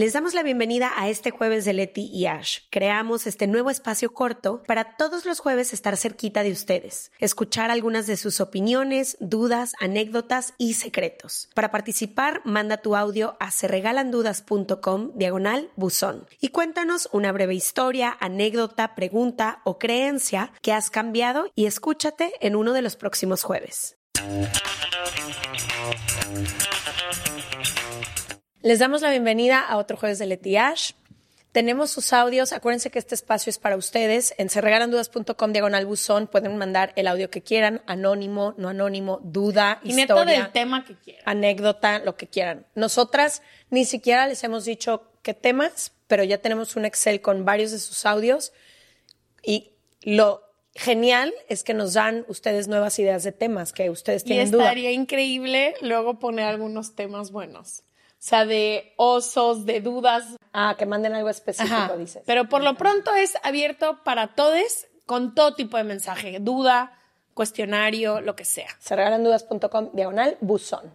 Les damos la bienvenida a este jueves de Leti y Ash. Creamos este nuevo espacio corto para todos los jueves estar cerquita de ustedes, escuchar algunas de sus opiniones, dudas, anécdotas y secretos. Para participar, manda tu audio a serregalandudas.com diagonal buzón y cuéntanos una breve historia, anécdota, pregunta o creencia que has cambiado y escúchate en uno de los próximos jueves. Les damos la bienvenida a otro jueves de Letiash. Tenemos sus audios. Acuérdense que este espacio es para ustedes. En serregalandudas.com diagonal buzón pueden mandar el audio que quieran, anónimo, no anónimo, duda, y historia, del tema que quieran. anécdota, lo que quieran. Nosotras ni siquiera les hemos dicho qué temas, pero ya tenemos un Excel con varios de sus audios y lo genial es que nos dan ustedes nuevas ideas de temas que ustedes Y tienen duda. estaría increíble luego poner algunos temas buenos. O sea, de osos, de dudas. Ah, que manden algo específico, Ajá. dices. Pero por lo pronto es abierto para todos con todo tipo de mensaje. Duda, cuestionario, lo que sea. serregalandudas.com diagonal buzón.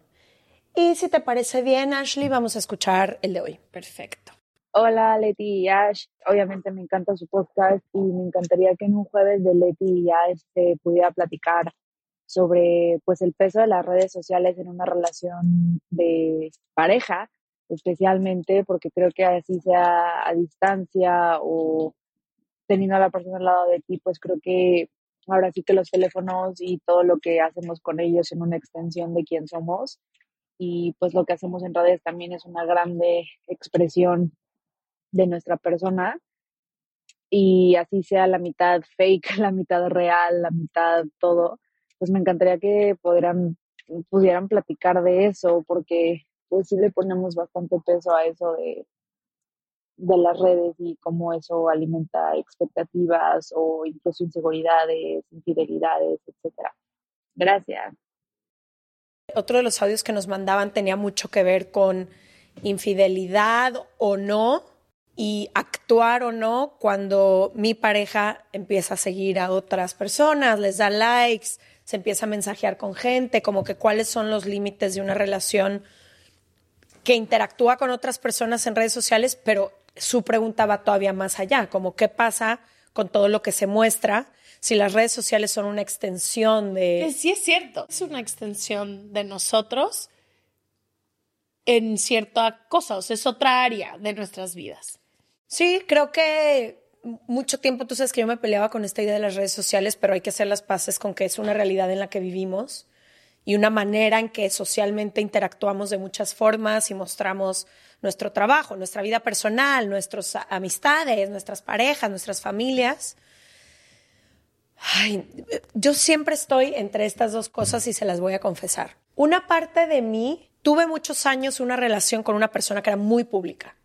Y si te parece bien, Ashley, vamos a escuchar el de hoy. Perfecto. Hola Leti y Ash, obviamente me encanta su podcast y me encantaría que en un jueves de Leti y Ash se pudiera platicar sobre pues el peso de las redes sociales en una relación de pareja, especialmente porque creo que así sea a distancia o teniendo a la persona al lado de ti, pues creo que ahora sí que los teléfonos y todo lo que hacemos con ellos son una extensión de quién somos y pues lo que hacemos en redes también es una grande expresión de nuestra persona y así sea la mitad fake, la mitad real, la mitad todo, pues me encantaría que pudieran, platicar de eso porque pues sí le ponemos bastante peso a eso de, de las redes y cómo eso alimenta expectativas o incluso inseguridades, infidelidades, etcétera. Gracias. Otro de los audios que nos mandaban tenía mucho que ver con infidelidad o no y actuar o no cuando mi pareja empieza a seguir a otras personas, les da likes, se empieza a mensajear con gente, como que cuáles son los límites de una relación que interactúa con otras personas en redes sociales, pero su pregunta va todavía más allá, como qué pasa con todo lo que se muestra si las redes sociales son una extensión de... sí es cierto. Es una extensión de nosotros en cierta cosa. O sea, es otra área de nuestras vidas. Sí, creo que mucho tiempo tú sabes que yo me peleaba con esta idea de las redes sociales, pero hay que hacer las paces con que es una realidad en la que vivimos y una manera en que socialmente interactuamos de muchas formas y mostramos nuestro trabajo, nuestra vida personal, nuestras amistades, nuestras parejas, nuestras familias. Ay, yo siempre estoy entre estas dos cosas y se las voy a confesar. Una parte de mí, tuve muchos años una relación con una persona que era muy pública.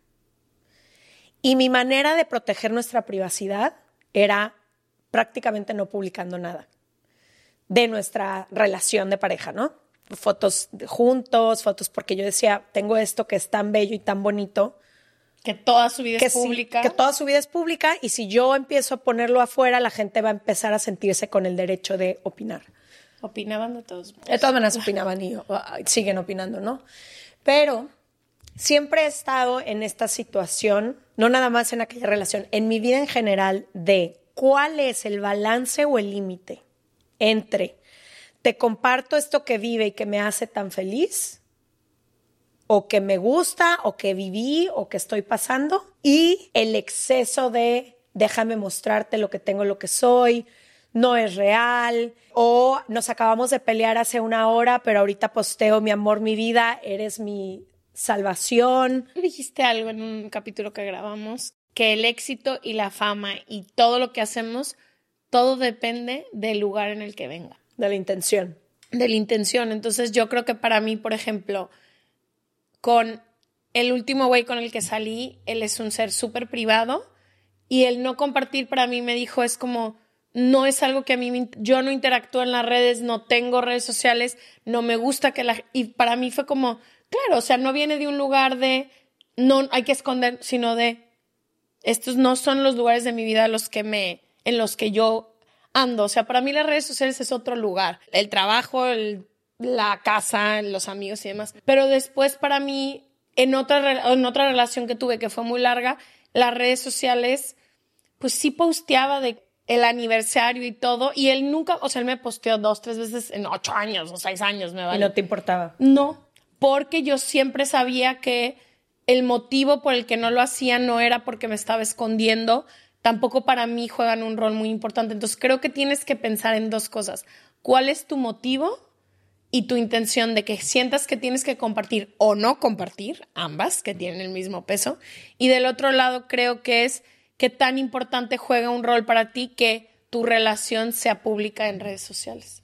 Y mi manera de proteger nuestra privacidad era prácticamente no publicando nada de nuestra relación de pareja, ¿no? Fotos juntos, fotos porque yo decía, tengo esto que es tan bello y tan bonito, Que toda su vida que, es pública. que toda su vida es pública y si yo empiezo a ponerlo afuera, la gente va a empezar a sentirse con el derecho de opinar. Opinaban de todos. modos. De todas maneras opinaban y siguen opinando, ¿no? Pero siempre he estado en esta situación, no nada más en aquella relación, en mi vida en general, de cuál es el balance o el límite entre te comparto esto que vive y que me hace tan feliz o que me gusta o que viví o que estoy pasando y el exceso de déjame mostrarte lo que tengo, lo que soy, no es real o nos acabamos de pelear hace una hora, pero ahorita posteo mi amor, mi vida, eres mi salvación. Dijiste algo en un capítulo que grabamos, que el éxito y la fama y todo lo que hacemos, todo depende del lugar en el que venga. De la intención. De la intención. Entonces yo creo que para mí, por ejemplo, con el último güey con el que salí, él es un ser súper privado y el no compartir para mí me dijo es como, no es algo que a mí, yo no interactúo en las redes, no tengo redes sociales, no me gusta que la... Y para mí fue como, claro, o sea, no viene de un lugar de, no hay que esconder, sino de, estos no son los lugares de mi vida los que me, en los que yo ando. O sea, para mí las redes sociales es otro lugar. El trabajo, el la casa, los amigos y demás. Pero después para mí, en otra, en otra relación que tuve que fue muy larga, las redes sociales, pues sí posteaba de el aniversario y todo, y él nunca, o sea, él me posteó dos, tres veces en ocho años o seis años, me vale. ¿Y no te importaba? No, porque yo siempre sabía que el motivo por el que no lo hacía no era porque me estaba escondiendo, tampoco para mí juegan un rol muy importante. Entonces creo que tienes que pensar en dos cosas. ¿Cuál es tu motivo? y tu intención de que sientas que tienes que compartir o no compartir, ambas que tienen el mismo peso. Y del otro lado creo que es que tan importante juega un rol para ti que tu relación sea pública en redes sociales.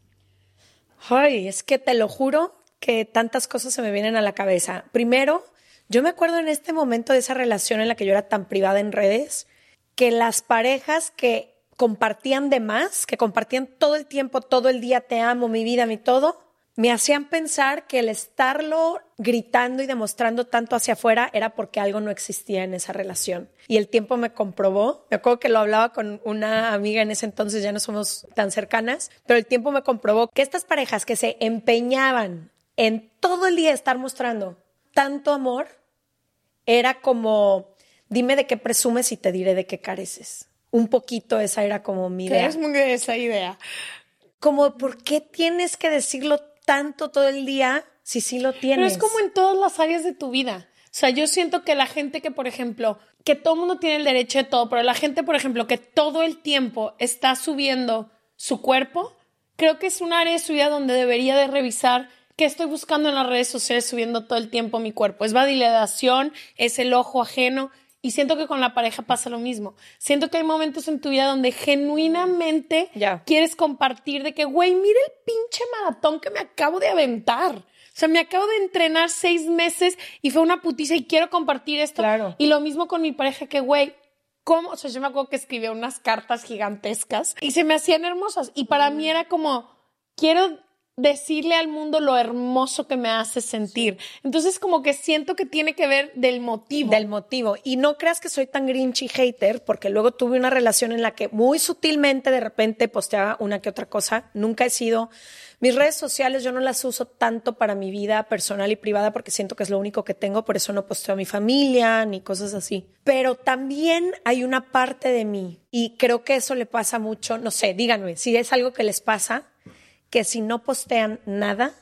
Ay, es que te lo juro que tantas cosas se me vienen a la cabeza. Primero, yo me acuerdo en este momento de esa relación en la que yo era tan privada en redes, que las parejas que compartían de más, que compartían todo el tiempo, todo el día, te amo, mi vida, mi todo, me hacían pensar que el estarlo gritando y demostrando tanto hacia afuera era porque algo no existía en esa relación. Y el tiempo me comprobó. Me acuerdo que lo hablaba con una amiga en ese entonces, ya no somos tan cercanas, pero el tiempo me comprobó que estas parejas que se empeñaban en todo el día estar mostrando tanto amor, era como, dime de qué presumes y te diré de qué careces. Un poquito esa era como mi idea. Es muy de esa idea. Como, ¿por qué tienes que decirlo tanto todo el día si sí lo tienes. Pero es como en todas las áreas de tu vida. O sea, yo siento que la gente que, por ejemplo, que todo el mundo tiene el derecho de todo, pero la gente, por ejemplo, que todo el tiempo está subiendo su cuerpo, creo que es un área de su vida donde debería de revisar qué estoy buscando en las redes sociales subiendo todo el tiempo mi cuerpo. Es validación, es el ojo ajeno. Y siento que con la pareja pasa lo mismo. Siento que hay momentos en tu vida donde genuinamente quieres compartir de que, güey, mira el pinche maratón que me acabo de aventar. O sea, me acabo de entrenar seis meses y fue una putiza y quiero compartir esto. Claro. Y lo mismo con mi pareja que, güey, ¿cómo? O sea, yo me acuerdo que escribía unas cartas gigantescas y se me hacían hermosas. Y para mí era como, quiero decirle al mundo lo hermoso que me hace sentir. Entonces, como que siento que tiene que ver del motivo. Del motivo. Y no creas que soy tan grinchy hater, porque luego tuve una relación en la que muy sutilmente de repente posteaba una que otra cosa. Nunca he sido. Mis redes sociales yo no las uso tanto para mi vida personal y privada porque siento que es lo único que tengo, por eso no posteo a mi familia ni cosas así. Pero también hay una parte de mí y creo que eso le pasa mucho, no sé, díganme, si es algo que les pasa, que si no postean nada,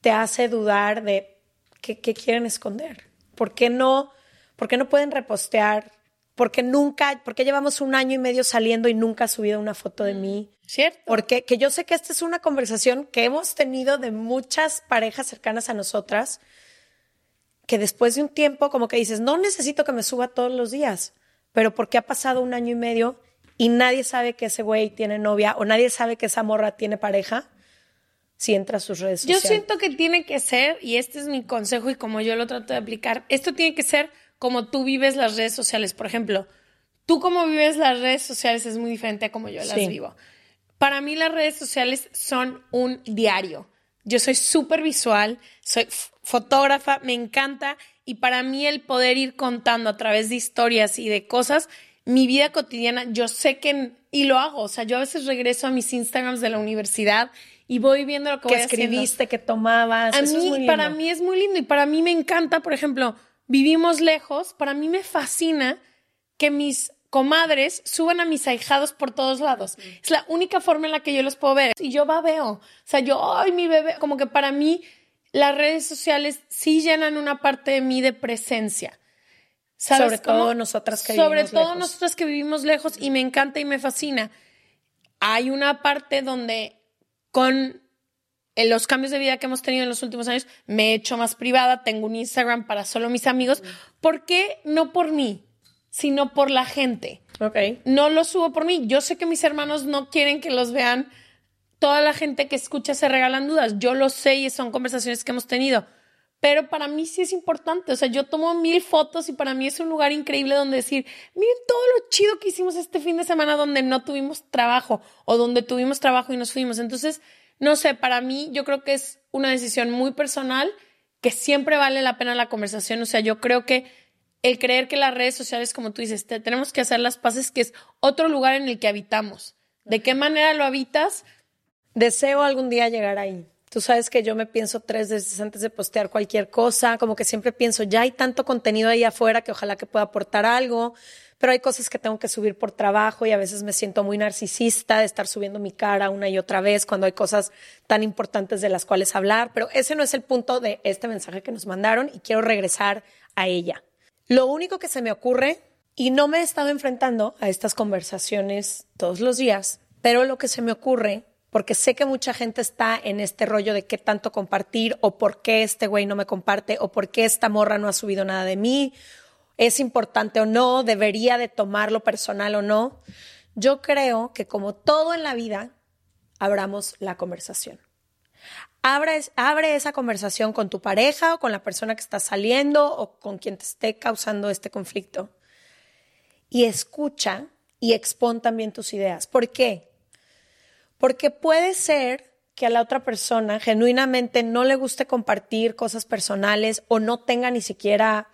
te hace dudar de qué, quieren esconder. ¿Por qué no, por qué no pueden repostear? Porque nunca, porque llevamos un año y medio saliendo y nunca ha subido una foto de mí. Cierto. Porque que yo sé que esta es una conversación que hemos tenido de muchas parejas cercanas a nosotras, que después de un tiempo como que dices, no necesito que me suba todos los días, pero porque ha pasado un año y medio y nadie sabe que ese güey tiene novia o nadie sabe que esa morra tiene pareja si entra a sus redes sociales. Yo siento que tiene que ser, y este es mi consejo y como yo lo trato de aplicar, esto tiene que ser como tú vives las redes sociales. Por ejemplo, tú como vives las redes sociales es muy diferente a como yo las vivo. Para mí las redes sociales son un diario. Yo soy súper visual, soy fotógrafa, me encanta y para mí el poder ir contando a través de historias y de cosas mi vida cotidiana, yo sé que, y lo hago, o sea, yo a veces regreso a mis Instagrams de la universidad y voy viendo lo que, que escribiste, que tomabas. A mí, para mí es muy lindo y para mí me encanta, por ejemplo, vivimos lejos, para mí me fascina que mis comadres suban a mis ahijados por todos lados. Es la única forma en la que yo los puedo ver. Y yo va veo. O sea, yo, ay, mi bebé, como que para mí las redes sociales sí llenan una parte de mí de presencia. ¿Sabes Sobre cómo? todo nosotras que Sobre vivimos todo lejos. nosotras que vivimos lejos y me encanta y me fascina. Hay una parte donde con en los cambios de vida que hemos tenido en los últimos años me he hecho más privada, tengo un Instagram para solo mis amigos. ¿Por qué? No por mí, sino por la gente Ok. no lo subo por mí. Yo sé que mis hermanos no quieren que los vean. Toda la gente que escucha se regalan dudas. Yo lo sé y son conversaciones que hemos tenido. Pero para mí sí es importante. O sea, yo tomo mil fotos y para mí es un lugar increíble donde decir, miren todo lo chido que hicimos este fin de semana donde no tuvimos trabajo o donde tuvimos trabajo y nos fuimos. Entonces, no sé, para mí yo creo que es una decisión muy personal que siempre vale la pena la conversación. O sea, yo creo que el creer que las redes sociales, como tú dices, te- tenemos que hacer las paces, que es otro lugar en el que habitamos. ¿De qué manera lo habitas? Deseo algún día llegar ahí. Tú sabes que yo me pienso tres veces antes de postear cualquier cosa, como que siempre pienso, ya hay tanto contenido ahí afuera que ojalá que pueda aportar algo, pero hay cosas que tengo que subir por trabajo y a veces me siento muy narcisista de estar subiendo mi cara una y otra vez cuando hay cosas tan importantes de las cuales hablar, pero ese no es el punto de este mensaje que nos mandaron y quiero regresar a ella. Lo único que se me ocurre, y no me he estado enfrentando a estas conversaciones todos los días, pero lo que se me ocurre, porque sé que mucha gente está en este rollo de qué tanto compartir o por qué este güey no me comparte o por qué esta morra no ha subido nada de mí, es importante o no, debería de tomarlo personal o no. Yo creo que como todo en la vida, abramos la conversación. Abre, abre esa conversación con tu pareja o con la persona que está saliendo o con quien te esté causando este conflicto. Y escucha y expón también tus ideas. ¿Por qué? Porque puede ser que a la otra persona genuinamente no le guste compartir cosas personales o no tenga ni siquiera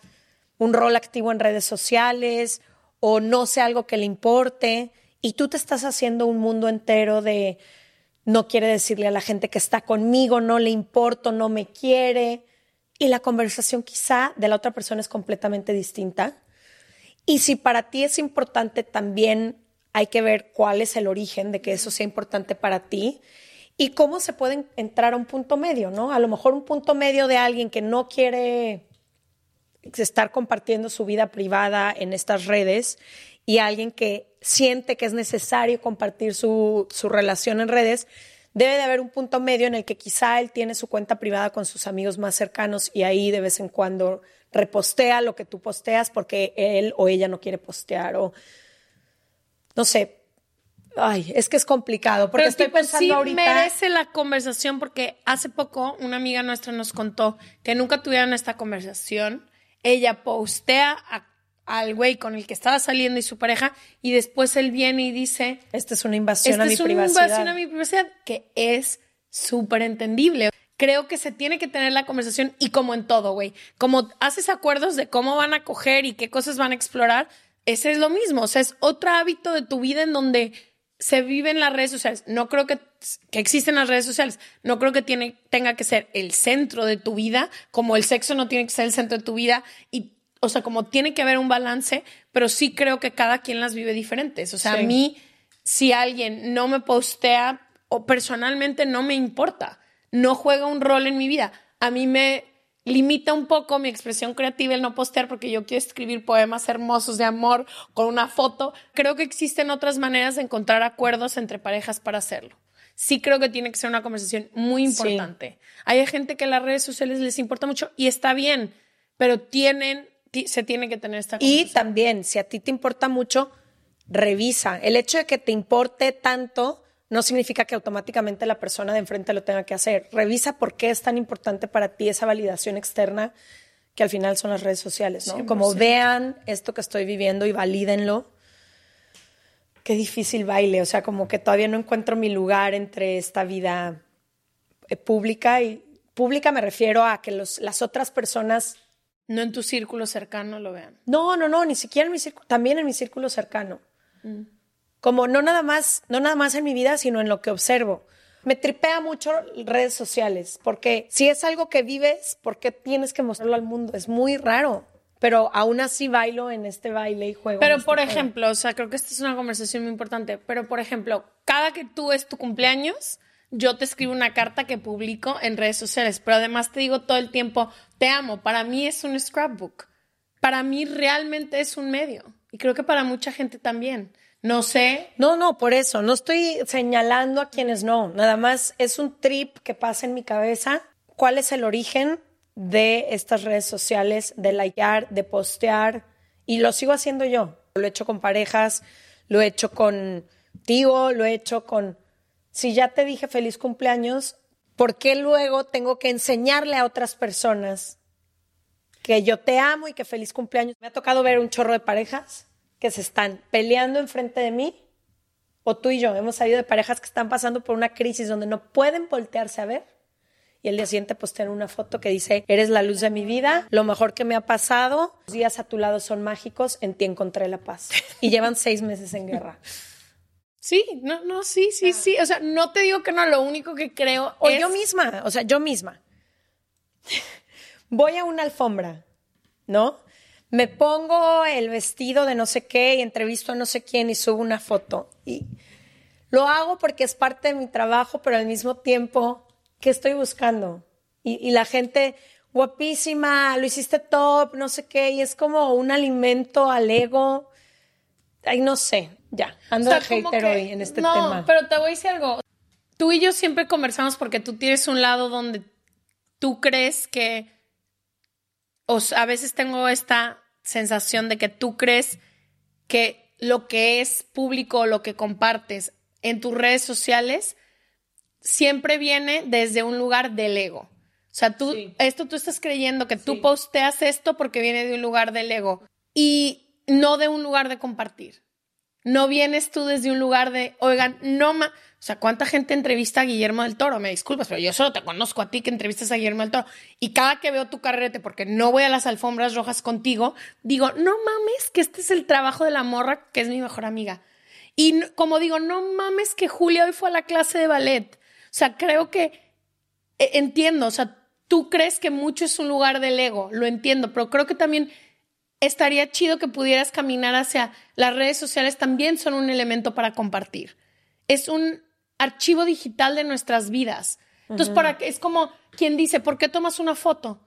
un rol activo en redes sociales o no sea algo que le importe y tú te estás haciendo un mundo entero de no quiere decirle a la gente que está conmigo, no le importo, no me quiere. Y la conversación quizá de la otra persona es completamente distinta. Y si para ti es importante, también hay que ver cuál es el origen de que eso sea importante para ti y cómo se puede entrar a un punto medio, ¿no? A lo mejor un punto medio de alguien que no quiere estar compartiendo su vida privada en estas redes y alguien que siente que es necesario compartir su, su, relación en redes, debe de haber un punto medio en el que quizá él tiene su cuenta privada con sus amigos más cercanos y ahí de vez en cuando repostea lo que tú posteas porque él o ella no quiere postear o no sé. Ay, es que es complicado porque Pero estoy tipo, pensando sí ahorita merece la conversación porque hace poco una amiga nuestra nos contó que nunca tuvieron esta conversación. Ella postea a al güey con el que estaba saliendo y su pareja, y después él viene y dice: Esta es una invasión Esta a mi es una privacidad. invasión a mi privacidad, que es súper entendible. Creo que se tiene que tener la conversación y como en todo, güey, como haces acuerdos de cómo van a coger y qué cosas van a explorar, ese es lo mismo. O sea, es otro hábito de tu vida en donde se vive en las redes sociales. No creo que, que existen las redes sociales. No creo que tiene, tenga que ser el centro de tu vida, como el sexo no tiene que ser el centro de tu vida y o sea, como tiene que haber un balance, pero sí creo que cada quien las vive diferentes. O sea, Sí. a mí, si alguien no me postea o personalmente no me importa, no juega un rol en mi vida. A mí me limita un poco mi expresión creativa el no postear porque yo quiero escribir poemas hermosos de amor con una foto. Creo que existen otras maneras de encontrar acuerdos entre parejas para hacerlo. Sí creo que tiene que ser una conversación muy importante. Hay gente que las redes sociales les importa mucho y está bien, pero tienen ti- se tiene que tener esta Y conversación. también, si a ti te importa mucho, revisa. El hecho de que te importe tanto no significa que automáticamente la persona de enfrente lo tenga que hacer. Revisa por qué es tan importante para ti esa validación externa que al final son las redes sociales, ¿no? Como 100%. vean esto que estoy viviendo y valídenlo. Qué difícil baile, o sea, como que todavía no encuentro mi lugar entre esta vida eh, pública y pública me refiero a que los, las otras personas No en tu círculo cercano lo vean. no, no, no, ni siquiera en mi círculo, también en mi círculo cercano. Como no nada más, no nada más en mi vida, sino en lo que observo. Me tripea mucho redes sociales, porque si es algo que vives, ¿por qué tienes que mostrarlo al mundo? Es muy raro. Pero aún así bailo en este baile y juego. Pero este por juego. ejemplo, o sea, creo que esta es una conversación muy importante, pero por ejemplo, cada que tú es tu cumpleaños, yo te escribo una carta que publico en redes sociales, pero además te digo todo el tiempo, te amo, para mí es un scrapbook, para mí realmente es un medio y creo que para mucha gente también. No sé. No, no, por eso, no estoy señalando a quienes no, nada más es un trip que pasa en mi cabeza. ¿Cuál es el origen de estas redes sociales, de likear, de postear? Y lo sigo haciendo yo. Lo he hecho con parejas, lo he hecho con tío, lo he hecho con... Si ya te dije feliz cumpleaños, ¿por qué luego tengo que enseñarle a otras personas que yo te amo y que feliz cumpleaños? Me ha tocado ver un chorro de parejas que se están peleando enfrente de mí, o tú y yo hemos salido de parejas que están pasando por una crisis donde no pueden voltearse a ver. Y el día siguiente postean una foto que dice, eres la luz de mi vida, lo mejor que me ha pasado, los días a tu lado son mágicos, en ti encontré la paz. Y llevan seis meses en guerra. Sí, no, no, sí, sí, sí. O sea, no te digo que no, lo único que creo O es... yo misma, o sea, yo misma. Voy a una alfombra, ¿no? Me pongo el vestido de no sé qué y entrevisto a no sé quién y subo una foto. Y lo hago porque es parte de mi trabajo, pero al mismo tiempo, ¿qué estoy buscando? Y, y la gente, guapísima, lo hiciste top, no sé qué, y es como un alimento al ego. Ay, no sé, ya, ando O sea, de hater que- hoy en este no, tema. pero te voy a decir algo. Tú y yo siempre conversamos porque tú tienes un lado donde tú crees que, o sea, a veces tengo esta sensación de que tú crees que lo que es público, lo que compartes en tus redes sociales, siempre viene desde un lugar del ego. O sea, tú, esto tú estás creyendo que tú posteas esto porque viene de un lugar del ego y no de un lugar de compartir. No vienes tú desde un lugar de, oigan, no ma. O sea, ¿cuánta gente entrevista a Guillermo del Toro? Me disculpas, pero yo solo te conozco a ti que entrevistas a Guillermo del Toro. Y cada que veo tu carrete, porque no voy a las alfombras rojas contigo, digo, no mames, que este es el trabajo de la morra, que es mi mejor amiga. Y como digo, no mames que Julia hoy fue a la clase de ballet. O sea, creo que eh, entiendo, o sea, tú crees que mucho es un lugar del ego, lo entiendo, pero creo que también estaría chido que pudieras caminar hacia las redes sociales, también son un elemento para compartir. Es un archivo digital de nuestras vidas. Entonces, para es como quien dice, ¿por qué tomas una foto?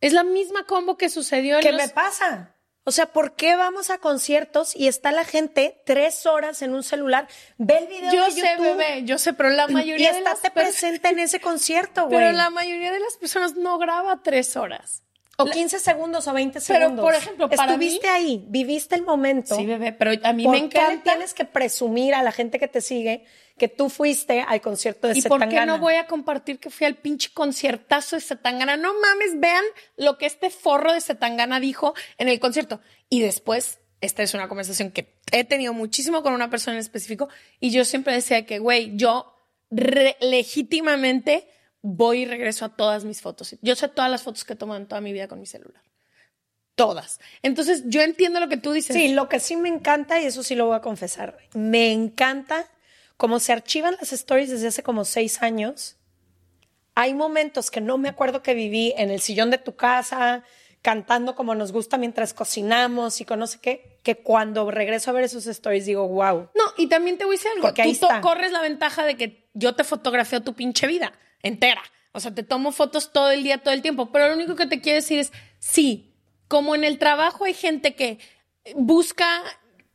Es la misma combo que sucedió en ¿Qué los- me pasa? O sea, ¿por qué vamos a conciertos y está la gente tres horas en un celular? Ve el video Yo de sé, YouTube bebé, yo sé, pero la y mayoría de estate las personas... presente en ese concierto, güey. Pero la mayoría de las personas no graba tres horas. O 15 segundos o 20 Pero, segundos. por ejemplo, para Estuviste mí- ahí, viviste el momento. Sí, bebé, pero a mí ¿Por me qué encanta. tienes que presumir a la gente que te sigue que tú fuiste al concierto de ¿Y por qué Zetangana? no voy a compartir que fui al pinche conciertazo de Setangana? No mames, vean lo que este forro de Setangana dijo en el concierto. Y después, esta es una conversación que he tenido muchísimo con una persona en específico y yo siempre decía que, güey, yo legítimamente voy y regreso a todas mis fotos. Yo sé todas las fotos que he tomado en toda mi vida con mi celular. Todas. Entonces, yo entiendo lo que tú dices. Sí, lo que sí me encanta, y eso sí lo voy a confesar, me encanta cómo se archivan las stories desde hace como seis años. Hay momentos que no me acuerdo que viví en el sillón de tu casa, cantando como nos gusta mientras cocinamos y con no sé qué, que cuando regreso a ver esos stories digo, wow. No, y también te voy a decir algo. Porque ahí Tú to- está. corres la ventaja de que yo te fotografeo tu pinche vida entera. O sea, te tomo fotos todo el día, todo el tiempo. Pero lo único que te quiero decir es, sí, como en el trabajo hay gente que busca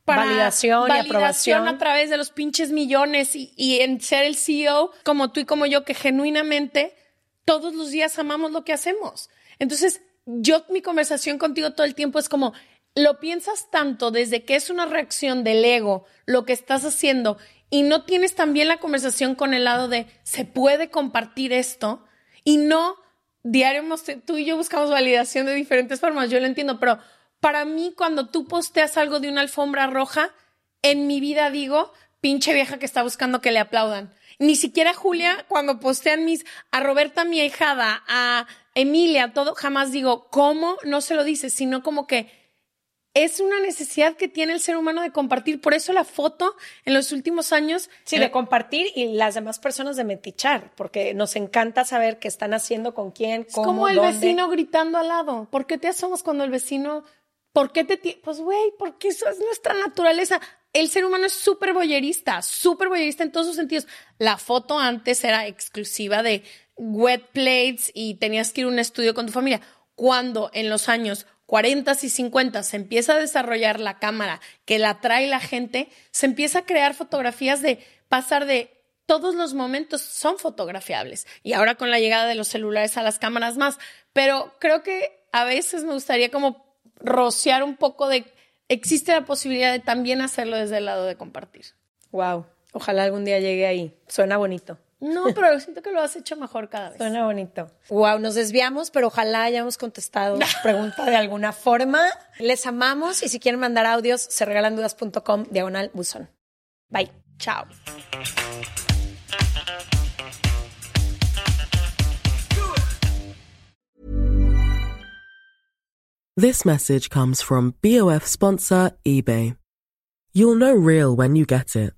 para Validación y aprobación. a través de los pinches millones y, y en ser el CEO, como tú y como yo, que genuinamente todos los días amamos lo que hacemos. Entonces, yo mi conversación contigo todo el tiempo es como, lo piensas tanto desde que es una reacción del ego, lo que estás haciendo, y no tienes también la conversación con el lado de, se puede compartir esto, y no, diario, tú y yo buscamos validación de diferentes formas, yo lo entiendo, pero para mí cuando tú posteas algo de una alfombra roja, en mi vida digo, pinche vieja que está buscando que le aplaudan. Ni siquiera Julia, cuando postean mis, a Roberta, mi ahijada, a Emilia, todo, jamás digo, ¿cómo? No se lo dices, sino como que es una necesidad que tiene el ser humano de compartir. Por eso la foto en los últimos años. Sí, eh, de compartir y las demás personas de metichar, porque nos encanta saber qué están haciendo, con quién, Es cómo, como el dónde. vecino gritando al lado. ¿Por qué te asomas cuando el vecino... ¿Por qué te... Pues, güey, porque eso es nuestra naturaleza. el ser humano es súper boyerista, súper boyerista en todos sus sentidos. La foto antes era exclusiva de wet plates y tenías que ir a un estudio con tu familia. Cuando en los años 40 y 50 se empieza a desarrollar la cámara que la trae la gente, se empieza a crear fotografías de pasar de todos los momentos son fotografiables. Y ahora con la llegada de los celulares a las cámaras más. Pero creo que a veces me gustaría como rociar un poco de existe la posibilidad de también hacerlo desde el lado de compartir. Wow, ojalá algún día llegue ahí. Suena bonito. No, pero siento que lo has hecho mejor cada vez. Suena bonito. Wow, nos desviamos, pero ojalá hayamos contestado la pregunta de alguna forma. Les amamos y si quieren mandar audios, se regalandudas.com diagonal buzón. Bye. Chao. This message comes from BOF sponsor eBay. You'll know real when you get it.